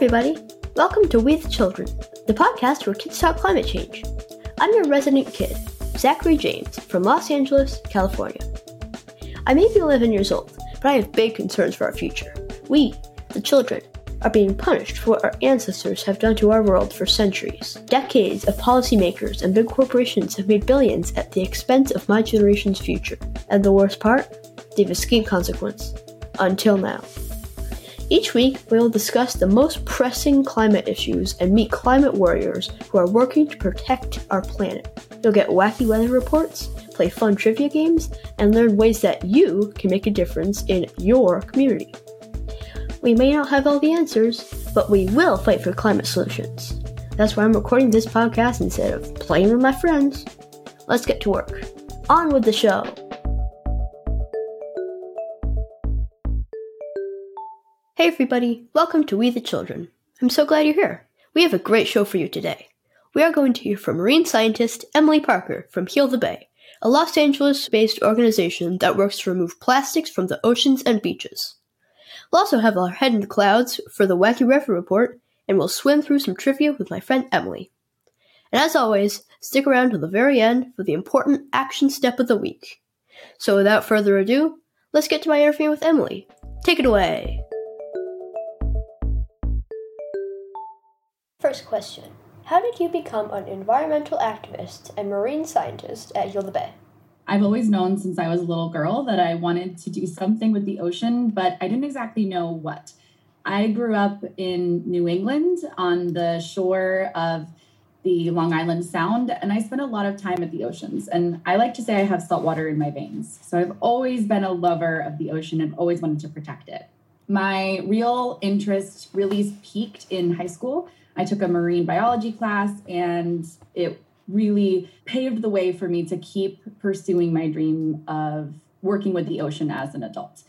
Everybody. Welcome to We the Children, the podcast where kids talk climate change. I'm your resident kid, Zachary James, from Los Angeles, California. I may be 11 years old, but I have big concerns for our future. We, the children, are being punished for what our ancestors have done to our world for centuries. Decades of policymakers and big corporations have made billions at the expense of my generation's future. And the worst part? They've escaped consequence. Until now. Each week, we will discuss the most pressing climate issues and meet climate warriors who are working to protect our planet. You'll get wacky weather reports, play fun trivia games, and learn ways that you can make a difference in your community. We may not have all the answers, but we will fight for climate solutions. That's why I'm recording this podcast instead of playing with my friends. Let's get to work. On with the show. Hey everybody, welcome to We the Children. I'm so glad you're here. We have a great show for you today. We are going to hear from marine scientist Emily Parker from Heal the Bay, a Los Angeles based organization that works to remove plastics from the oceans and beaches. We'll also have our head in the clouds for the Wacky Weather Report, and we'll swim through some trivia with my friend Emily. And as always, stick around till the very end for the important action step of the week. So without further ado, let's get to my interview with Emily. Take it away. First question How did you become an environmental activist and marine scientist at the Bay? I've always known since I was a little girl that I wanted to do something with the ocean, but I didn't exactly know what. I grew up in New England on the shore of the Long Island Sound, and I spent a lot of time at the oceans. And I like to say I have salt water in my veins. So I've always been a lover of the ocean and always wanted to protect it. My real interest really peaked in high school. I took a marine biology class, and it really paved the way for me to keep pursuing my dream of working with the ocean as an adult.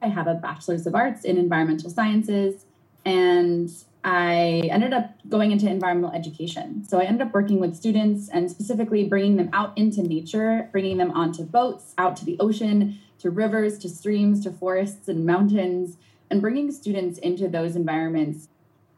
I have a bachelor's of arts in environmental sciences and I ended up going into environmental education. So I ended up working with students and specifically bringing them out into nature, bringing them onto boats, out to the ocean, to rivers, to streams, to forests and mountains, and bringing students into those environments.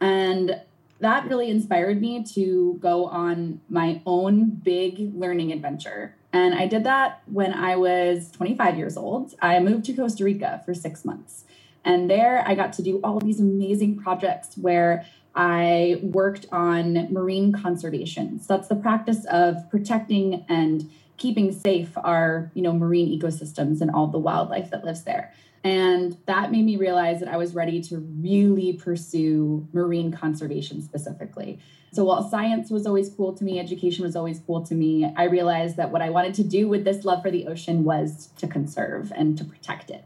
And that really inspired me to go on my own big learning adventure. And I did that when I was 25 years old. I moved to Costa Rica for six months. And there I got to do all these amazing projects where I worked on marine conservation. So that's the practice of protecting and keeping safe our, you know, marine ecosystems and all the wildlife that lives there. And that made me realize that I was ready to really pursue marine conservation specifically. So while science was always cool to me, education was always cool to me, I realized that what I wanted to do with this love for the ocean was to conserve and to protect it.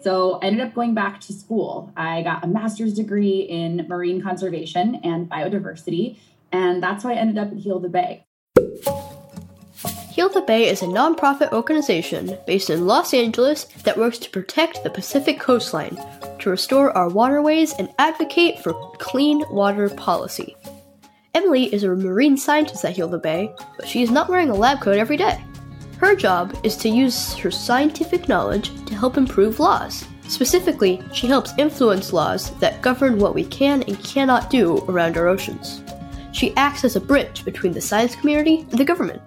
So I ended up going back to school. I got a master's degree in marine conservation and biodiversity, and that's why I ended up at Heal the Bay. Heal the Bay is a nonprofit organization based in Los Angeles that works to protect the Pacific coastline, to restore our waterways, and advocate for clean water policy. Emily is a marine scientist at Heal the Bay, but she is not wearing a lab coat every day. Her job is to use her scientific knowledge to help improve laws. Specifically, she helps influence laws that govern what we can and cannot do around our oceans. She acts as a bridge between the science community and the government.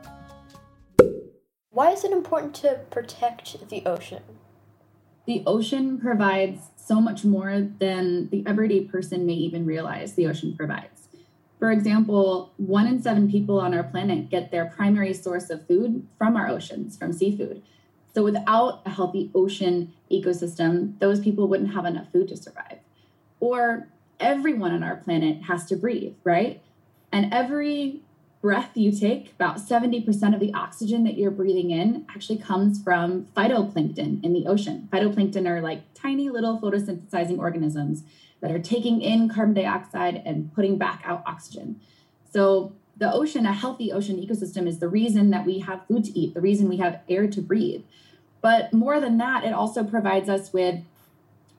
Why is it important to protect the ocean? The ocean provides so much more than the everyday person may even realize the ocean provides. For example, one in seven people on our planet get their primary source of food from our oceans, from seafood. So without a healthy ocean ecosystem, those people wouldn't have enough food to survive. Or everyone on our planet has to breathe, right? And every breath you take, about 70% of the oxygen that you're breathing in actually comes from phytoplankton in the ocean. Phytoplankton are like tiny little photosynthesizing organisms that are taking in carbon dioxide and putting back out oxygen. So, the ocean, a healthy ocean ecosystem, is the reason that we have food to eat, the reason we have air to breathe. But more than that, it also provides us with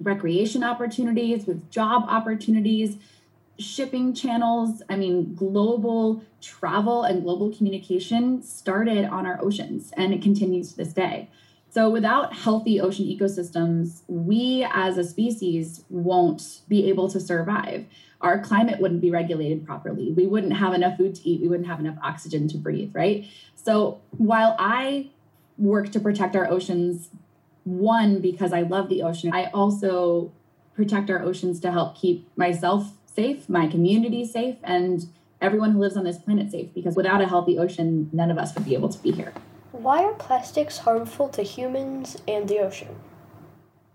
recreation opportunities, with job opportunities, shipping channels, I mean, global travel and global communication started on our oceans and it continues to this day. So, without healthy ocean ecosystems, we as a species won't be able to survive. Our climate wouldn't be regulated properly. We wouldn't have enough food to eat. We wouldn't have enough oxygen to breathe, right? So, while I work to protect our oceans, one, because I love the ocean, I also protect our oceans to help keep myself safe, my community safe, and everyone who lives on this planet safe because without a healthy ocean, none of us would be able to be here. Why are plastics harmful to humans and the ocean?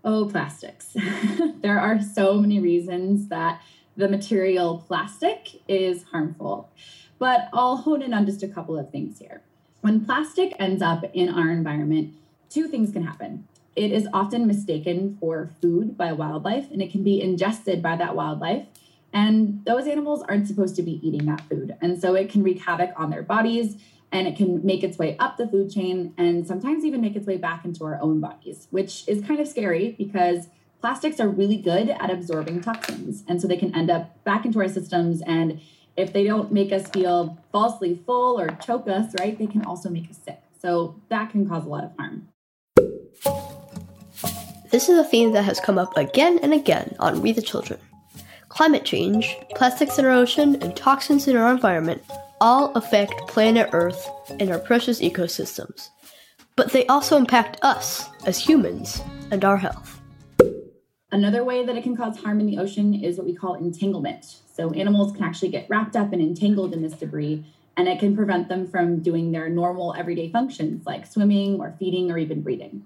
Oh, plastics. there are so many reasons that the material plastic is harmful. But I'll hone in on just a couple of things here. When plastic ends up in our environment, two things can happen. It is often mistaken for food by wildlife, and it can be ingested by that wildlife and those animals aren't supposed to be eating that food. And so it can wreak havoc on their bodies and it can make its way up the food chain and sometimes even make its way back into our own bodies, which is kind of scary because plastics are really good at absorbing toxins. And so they can end up back into our systems. And if they don't make us feel falsely full or choke us, right, they can also make us sick. So that can cause a lot of harm. This is a theme that has come up again and again on We the Children. Climate change, plastics in our ocean, and toxins in our environment all affect planet Earth and our precious ecosystems. But they also impact us as humans and our health. Another way that it can cause harm in the ocean is what we call entanglement. So animals can actually get wrapped up and entangled in this debris, and it can prevent them from doing their normal everyday functions like swimming or feeding or even breathing.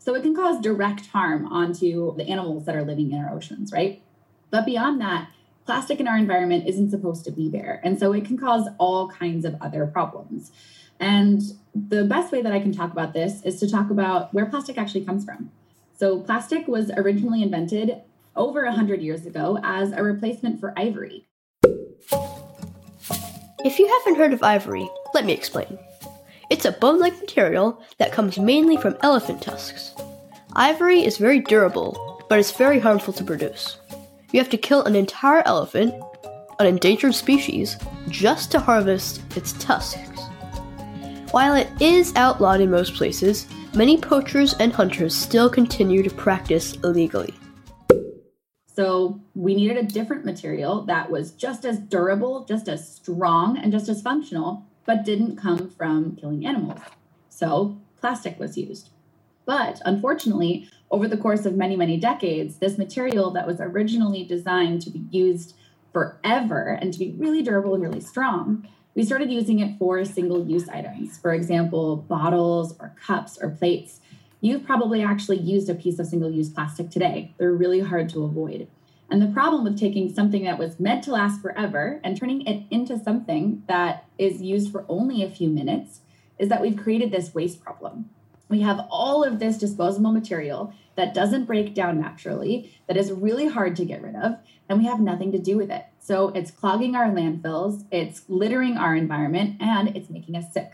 So it can cause direct harm onto the animals that are living in our oceans, right? But beyond that, plastic in our environment isn't supposed to be there. And so it can cause all kinds of other problems. And the best way that I can talk about this is to talk about where plastic actually comes from. So, plastic was originally invented over 100 years ago as a replacement for ivory. If you haven't heard of ivory, let me explain. It's a bone like material that comes mainly from elephant tusks. Ivory is very durable, but it's very harmful to produce you have to kill an entire elephant, an endangered species, just to harvest its tusks. While it is outlawed in most places, many poachers and hunters still continue to practice illegally. So, we needed a different material that was just as durable, just as strong, and just as functional, but didn't come from killing animals. So, plastic was used. But unfortunately, over the course of many, many decades, this material that was originally designed to be used forever and to be really durable and really strong, we started using it for single use items. For example, bottles or cups or plates. You've probably actually used a piece of single use plastic today. They're really hard to avoid. And the problem with taking something that was meant to last forever and turning it into something that is used for only a few minutes is that we've created this waste problem we have all of this disposable material that doesn't break down naturally, that is really hard to get rid of, and we have nothing to do with it. So it's clogging our landfills, it's littering our environment, and it's making us sick.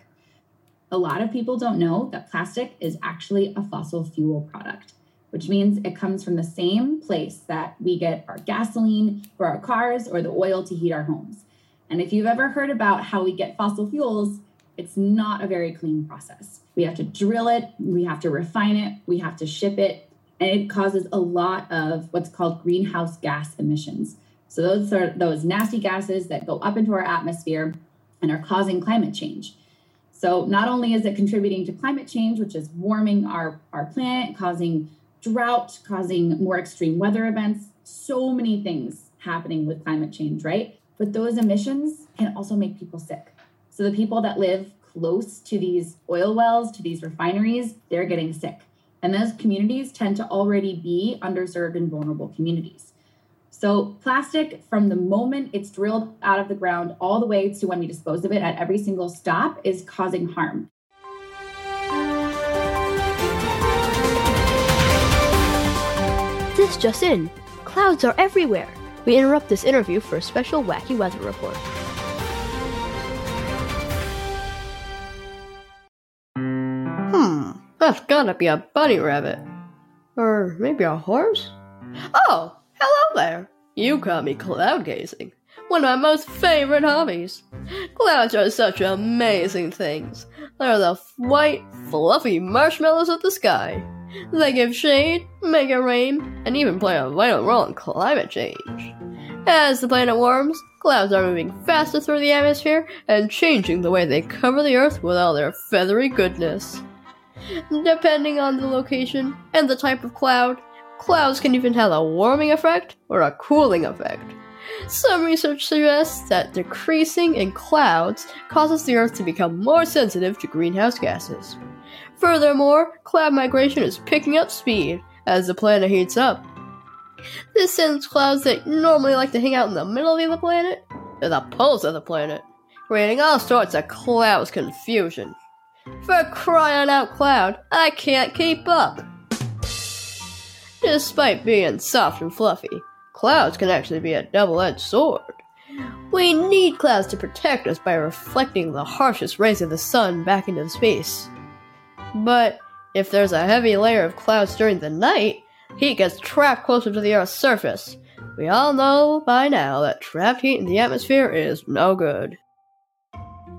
A lot of people don't know that plastic is actually a fossil fuel product, which means it comes from the same place that we get our gasoline for our cars or the oil to heat our homes. And if you've ever heard about how we get fossil fuels, it's not a very clean process. We have to drill it, we have to refine it, we have to ship it, and it causes a lot of what's called greenhouse gas emissions. So those are those nasty gases that go up into our atmosphere and are causing climate change. So not only is it contributing to climate change, which is warming our, our planet, causing drought, causing more extreme weather events, so many things happening with climate change, right? But those emissions can also make people sick. So the people that live close to these oil wells, to these refineries, they're getting sick. And those communities tend to already be underserved and vulnerable communities. So, plastic, from the moment it's drilled out of the ground all the way to when we dispose of it at every single stop, is causing harm. This just in clouds are everywhere. We interrupt this interview for a special wacky weather report. Hmm, that's gotta be a bunny uh. rabbit. Or maybe a horse? Oh, hello there. You caught me cloud gazing. One of my most favorite hobbies. Clouds are such amazing things. They're the white, fluffy marshmallows of the sky. They give shade, make it rain, and even play a vital role in climate change. As the planet warms, clouds are moving faster through the atmosphere and changing the way they cover the Earth with all their feathery goodness. Depending on the location and the type of cloud, clouds can even have a warming effect or a cooling effect. Some research suggests that decreasing in clouds causes the Earth to become more sensitive to greenhouse gases. Furthermore, cloud migration is picking up speed as the planet heats up. This sends clouds that normally like to hang out in the middle of the planet to the poles of the planet, creating all sorts of clouds confusion. For crying out loud, I can't keep up. Despite being soft and fluffy, clouds can actually be a double edged sword. We need clouds to protect us by reflecting the harshest rays of the sun back into space. But if there's a heavy layer of clouds during the night, heat gets trapped closer to the Earth's surface. We all know by now that trapped heat in the atmosphere is no good.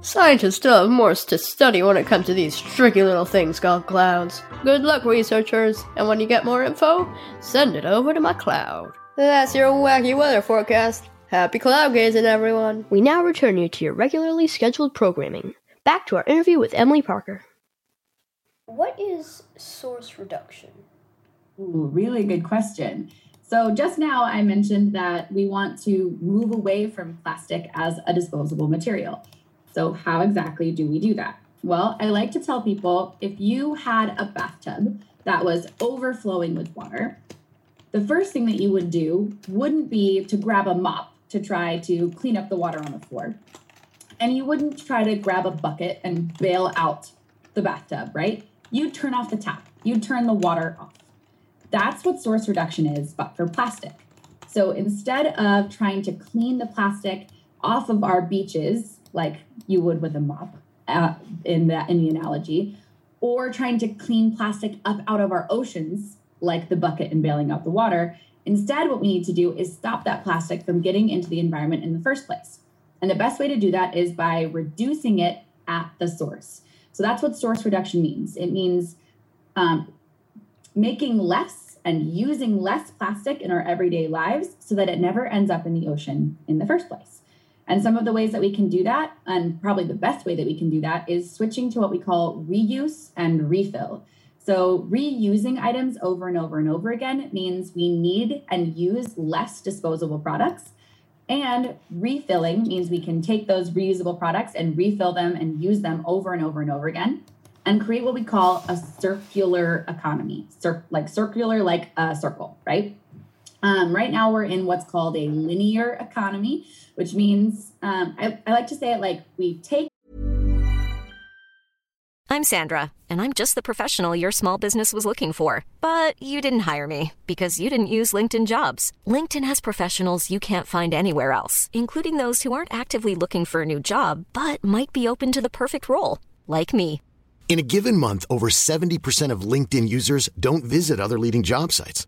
Scientists still have more to study when it comes to these tricky little things called clouds. Good luck, researchers, and when you get more info, send it over to my cloud. That's your wacky weather forecast. Happy cloud gazing, everyone. We now return you to your regularly scheduled programming. Back to our interview with Emily Parker. What is source reduction? Ooh, really good question. So, just now I mentioned that we want to move away from plastic as a disposable material. So, how exactly do we do that? Well, I like to tell people if you had a bathtub that was overflowing with water, the first thing that you would do wouldn't be to grab a mop to try to clean up the water on the floor. And you wouldn't try to grab a bucket and bail out the bathtub, right? You'd turn off the tap, you'd turn the water off. That's what source reduction is, but for plastic. So instead of trying to clean the plastic off of our beaches like you would with a mop uh, in that in the analogy, or trying to clean plastic up out of our oceans like the bucket and bailing out the water. Instead, what we need to do is stop that plastic from getting into the environment in the first place. And the best way to do that is by reducing it at the source. So that's what source reduction means. It means um, making less and using less plastic in our everyday lives so that it never ends up in the ocean in the first place. And some of the ways that we can do that, and probably the best way that we can do that, is switching to what we call reuse and refill. So, reusing items over and over and over again means we need and use less disposable products. And refilling means we can take those reusable products and refill them and use them over and over and over again and create what we call a circular economy, Cir- like circular, like a circle, right? Um, right now, we're in what's called a linear economy, which means um, I, I like to say it like we take I'm Sandra, and I'm just the professional your small business was looking for. But you didn't hire me because you didn't use LinkedIn jobs. LinkedIn has professionals you can't find anywhere else, including those who aren't actively looking for a new job but might be open to the perfect role, like me. In a given month, over 70% of LinkedIn users don't visit other leading job sites.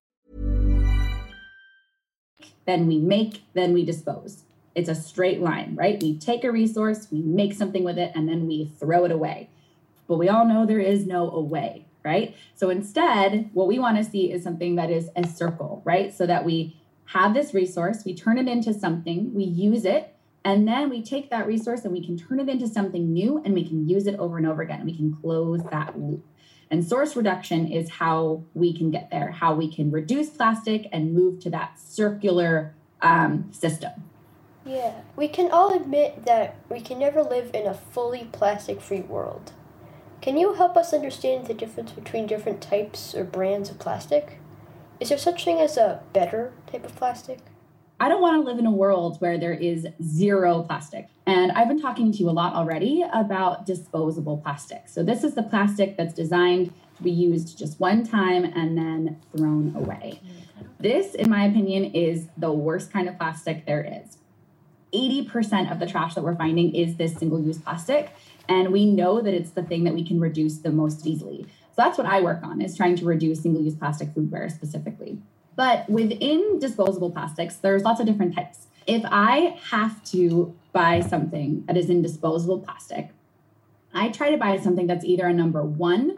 Then we make, then we dispose. It's a straight line, right? We take a resource, we make something with it, and then we throw it away. But we all know there is no away, right? So instead, what we want to see is something that is a circle, right? So that we have this resource, we turn it into something, we use it, and then we take that resource and we can turn it into something new and we can use it over and over again. We can close that loop. And source reduction is how we can get there, how we can reduce plastic and move to that circular um, system. Yeah, we can all admit that we can never live in a fully plastic free world. Can you help us understand the difference between different types or brands of plastic? Is there such thing as a better type of plastic? I don't want to live in a world where there is zero plastic. And I've been talking to you a lot already about disposable plastic. So, this is the plastic that's designed to be used just one time and then thrown away. This, in my opinion, is the worst kind of plastic there is. 80% of the trash that we're finding is this single use plastic. And we know that it's the thing that we can reduce the most easily. So that's what I work on is trying to reduce single use plastic foodware specifically. But within disposable plastics, there's lots of different types. If I have to buy something that is in disposable plastic, I try to buy something that's either a number one,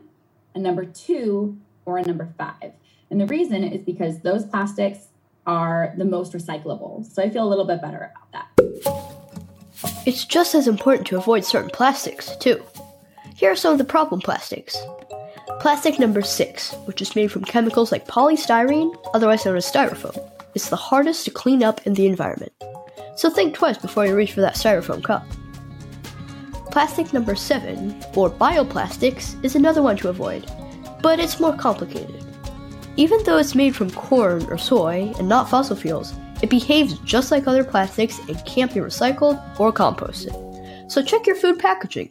a number two, or a number five. And the reason is because those plastics are the most recyclable. So I feel a little bit better about that. It's just as important to avoid certain plastics, too. Here are some of the problem plastics. Plastic number six, which is made from chemicals like polystyrene, otherwise known as styrofoam, is the hardest to clean up in the environment. So think twice before you reach for that styrofoam cup. Plastic number seven, or bioplastics, is another one to avoid, but it's more complicated. Even though it's made from corn or soy and not fossil fuels, it behaves just like other plastics and can't be recycled or composted. So check your food packaging.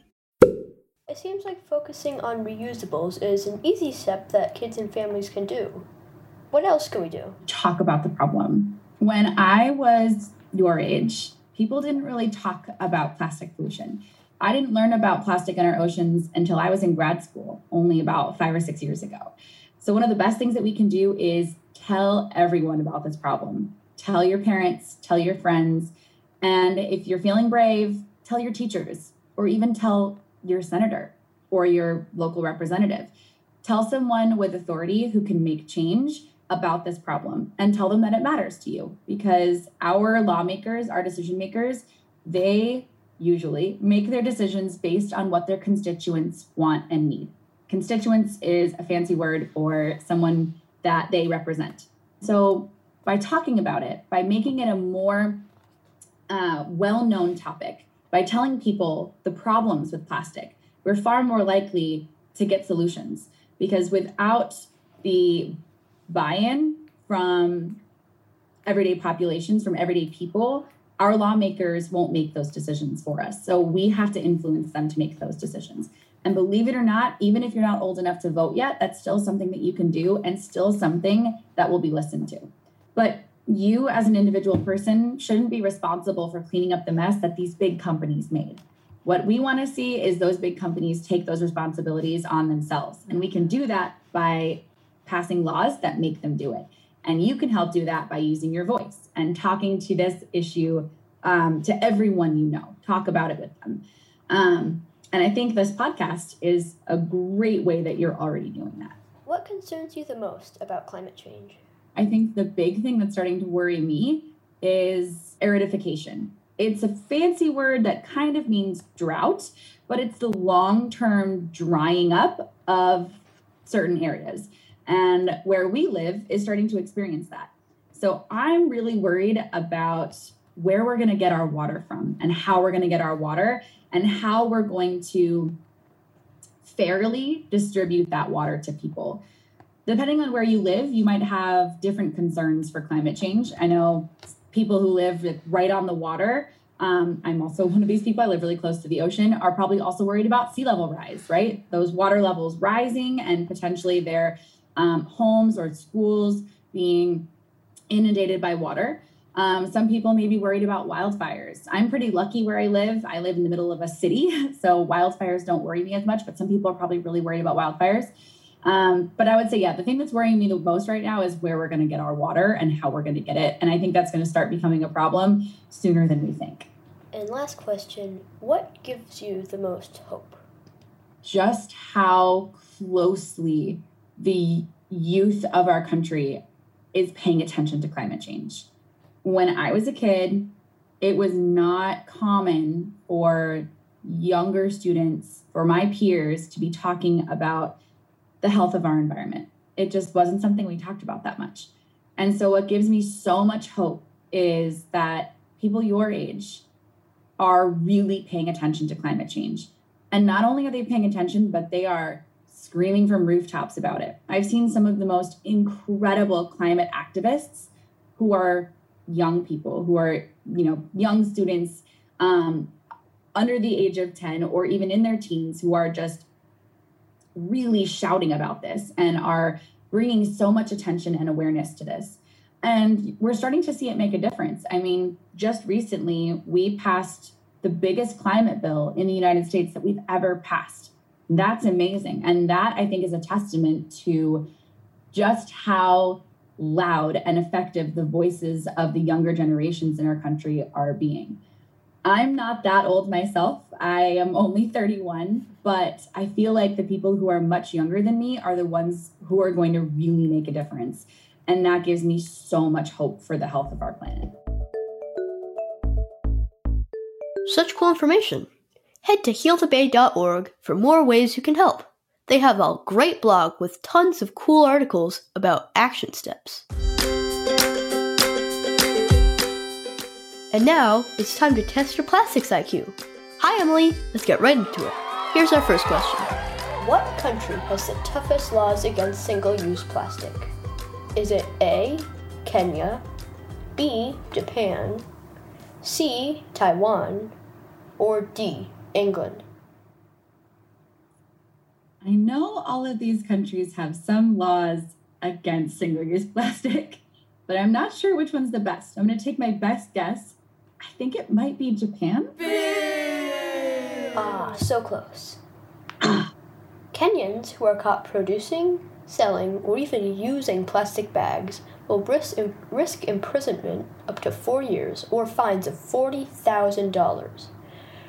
It seems like focusing on reusables is an easy step that kids and families can do. What else can we do? Talk about the problem. When I was your age, people didn't really talk about plastic pollution. I didn't learn about plastic in our oceans until I was in grad school, only about five or six years ago. So, one of the best things that we can do is tell everyone about this problem. Tell your parents, tell your friends, and if you're feeling brave, tell your teachers or even tell your senator or your local representative. Tell someone with authority who can make change about this problem and tell them that it matters to you because our lawmakers, our decision makers, they usually make their decisions based on what their constituents want and need. Constituents is a fancy word for someone that they represent. So, by talking about it, by making it a more uh, well known topic, by telling people the problems with plastic, we're far more likely to get solutions because without the buy in from everyday populations, from everyday people, our lawmakers won't make those decisions for us. So we have to influence them to make those decisions. And believe it or not, even if you're not old enough to vote yet, that's still something that you can do and still something that will be listened to. But you, as an individual person, shouldn't be responsible for cleaning up the mess that these big companies made. What we want to see is those big companies take those responsibilities on themselves. And we can do that by passing laws that make them do it. And you can help do that by using your voice and talking to this issue um, to everyone you know. Talk about it with them. Um, and I think this podcast is a great way that you're already doing that. What concerns you the most about climate change? I think the big thing that's starting to worry me is aridification. It's a fancy word that kind of means drought, but it's the long term drying up of certain areas. And where we live is starting to experience that. So I'm really worried about where we're going to get our water from and how we're going to get our water and how we're going to fairly distribute that water to people. Depending on where you live, you might have different concerns for climate change. I know people who live right on the water. Um, I'm also one of these people. I live really close to the ocean. Are probably also worried about sea level rise, right? Those water levels rising and potentially their um, homes or schools being inundated by water. Um, some people may be worried about wildfires. I'm pretty lucky where I live. I live in the middle of a city, so wildfires don't worry me as much, but some people are probably really worried about wildfires. Um, but I would say, yeah, the thing that's worrying me the most right now is where we're going to get our water and how we're going to get it. And I think that's going to start becoming a problem sooner than we think. And last question What gives you the most hope? Just how closely the youth of our country is paying attention to climate change when I was a kid, it was not common for younger students, for my peers, to be talking about the health of our environment. It just wasn't something we talked about that much. And so, what gives me so much hope is that people your age are really paying attention to climate change. And not only are they paying attention, but they are screaming from rooftops about it. I've seen some of the most incredible climate activists who are young people who are, you know, young students um, under the age of 10 or even in their teens who are just really shouting about this and are bringing so much attention and awareness to this. And we're starting to see it make a difference. I mean, just recently, we passed the biggest climate bill in the United States that we've ever passed. That's amazing. And that I think is a testament to just how loud and effective the voices of the younger generations in our country are being. I'm not that old myself. I am only 31, but I feel like the people who are much younger than me are the ones who are going to really make a difference. And that gives me so much hope for the health of our planet. Such cool information. Head to healthebay.org for more ways you can help. They have a great blog with tons of cool articles about action steps. And now it's time to test your plastics IQ. Hi, Emily. Let's get right into it. Here's our first question What country has the toughest laws against single use plastic? Is it A, Kenya, B, Japan, C, Taiwan, or D, England? I know all of these countries have some laws against single use plastic, but I'm not sure which one's the best. I'm going to take my best guess. I think it might be Japan. Ah, so close. Kenyans who are caught producing, selling, or even using plastic bags will risk, risk imprisonment up to four years or fines of $40,000.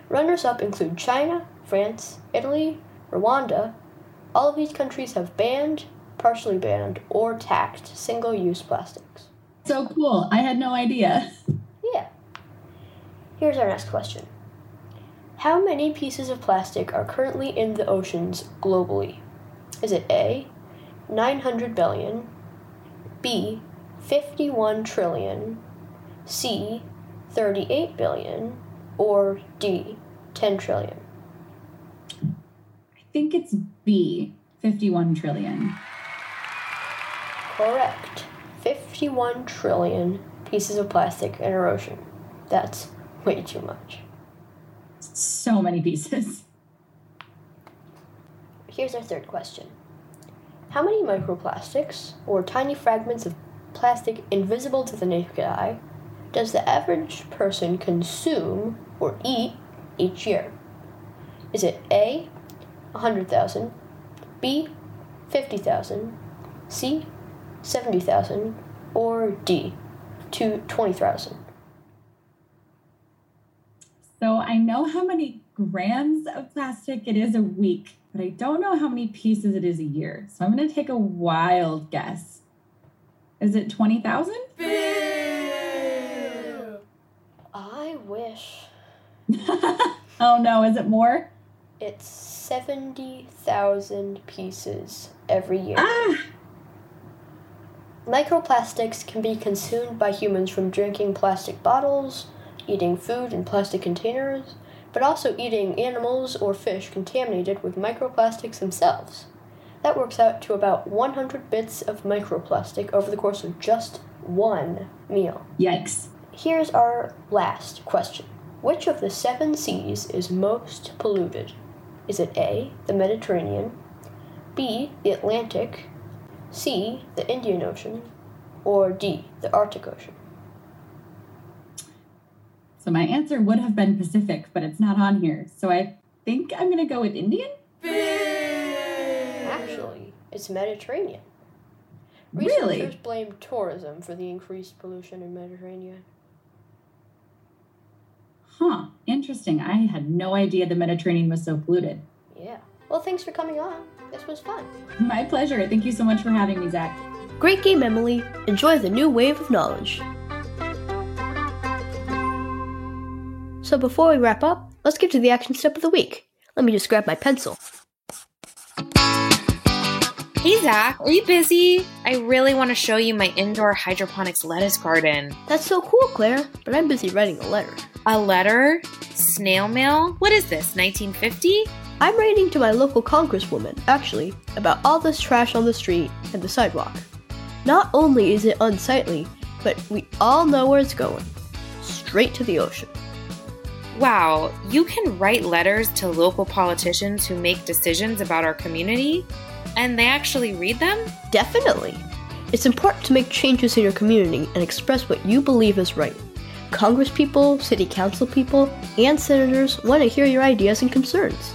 Runners up include China, France, Italy, Rwanda, all of these countries have banned, partially banned, or taxed single use plastics. So cool. I had no idea. Here's our next question How many pieces of plastic are currently in the oceans globally? Is it A, 900 billion, B, 51 trillion, C, 38 billion, or D, 10 trillion? I think it's B, 51 trillion. Correct. 51 trillion pieces of plastic in our ocean. That's way too much. So many pieces. Here's our third question How many microplastics, or tiny fragments of plastic invisible to the naked eye, does the average person consume or eat each year? Is it A, 100,000, B, 50,000, C, 70,000, or D, to 20,000. So I know how many grams of plastic it is a week, but I don't know how many pieces it is a year. So I'm going to take a wild guess. Is it 20,000? I wish. oh no, is it more? It's 70,000 pieces every year. Ah! Microplastics can be consumed by humans from drinking plastic bottles, eating food in plastic containers, but also eating animals or fish contaminated with microplastics themselves. That works out to about 100 bits of microplastic over the course of just one meal. Yikes. Here's our last question Which of the seven seas is most polluted? Is it A, the Mediterranean, B, the Atlantic, C, the Indian Ocean, or D, the Arctic Ocean? So my answer would have been Pacific, but it's not on here. So I think I'm going to go with Indian. Actually, it's Mediterranean. Really? Researchers blame tourism for the increased pollution in Mediterranean. Huh, interesting. I had no idea the Mediterranean was so polluted. Yeah. Well, thanks for coming on. This was fun. My pleasure. Thank you so much for having me, Zach. Great game, Emily. Enjoy the new wave of knowledge. So before we wrap up, let's get to the action step of the week. Let me just grab my pencil. Hey Zach, are you busy? I really want to show you my indoor hydroponics lettuce garden. That's so cool, Claire, but I'm busy writing a letter. A letter? Snail mail? What is this, 1950? I'm writing to my local congresswoman, actually, about all this trash on the street and the sidewalk. Not only is it unsightly, but we all know where it's going straight to the ocean. Wow, you can write letters to local politicians who make decisions about our community? And they actually read them? Definitely. It's important to make changes in your community and express what you believe is right. Congresspeople, city council people, and senators want to hear your ideas and concerns.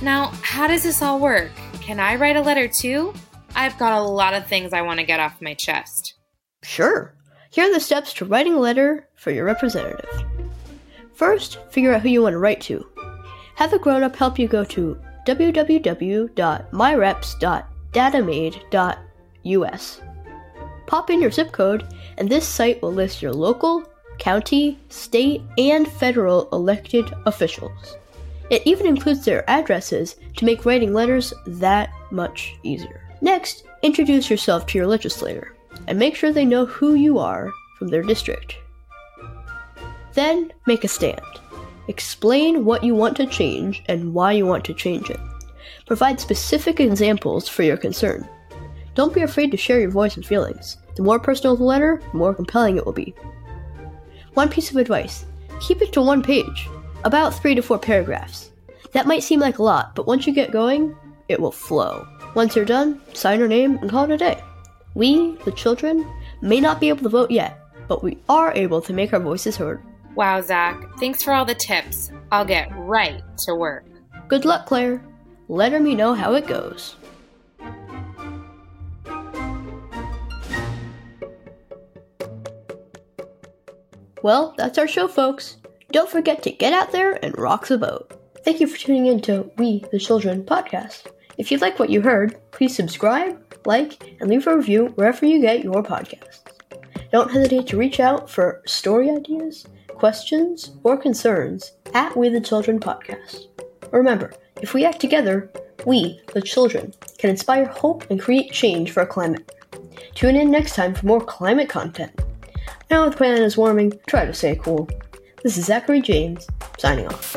Now, how does this all work? Can I write a letter too? I've got a lot of things I want to get off my chest. Sure. Here are the steps to writing a letter for your representative. First, figure out who you want to write to. Have a grown up help you go to www.myreps.datamade.us. Pop in your zip code, and this site will list your local, county, state, and federal elected officials. It even includes their addresses to make writing letters that much easier. Next, introduce yourself to your legislator and make sure they know who you are from their district. Then, make a stand. Explain what you want to change and why you want to change it. Provide specific examples for your concern. Don't be afraid to share your voice and feelings. The more personal the letter, the more compelling it will be. One piece of advice keep it to one page, about three to four paragraphs. That might seem like a lot, but once you get going, it will flow. Once you're done, sign your name and call it a day. We, the children, may not be able to vote yet, but we are able to make our voices heard. Wow, Zach, thanks for all the tips. I'll get right to work. Good luck, Claire. Let me know how it goes. Well, that's our show, folks. Don't forget to get out there and rock the boat. Thank you for tuning in to We the Children podcast. If you like what you heard, please subscribe, like, and leave a review wherever you get your podcasts. Don't hesitate to reach out for story ideas, questions, or concerns at We the Children podcast. Remember, if we act together, we, the children, can inspire hope and create change for our climate. Tune in next time for more climate content. Now the planet is warming, try to stay cool. This is Zachary James, signing off.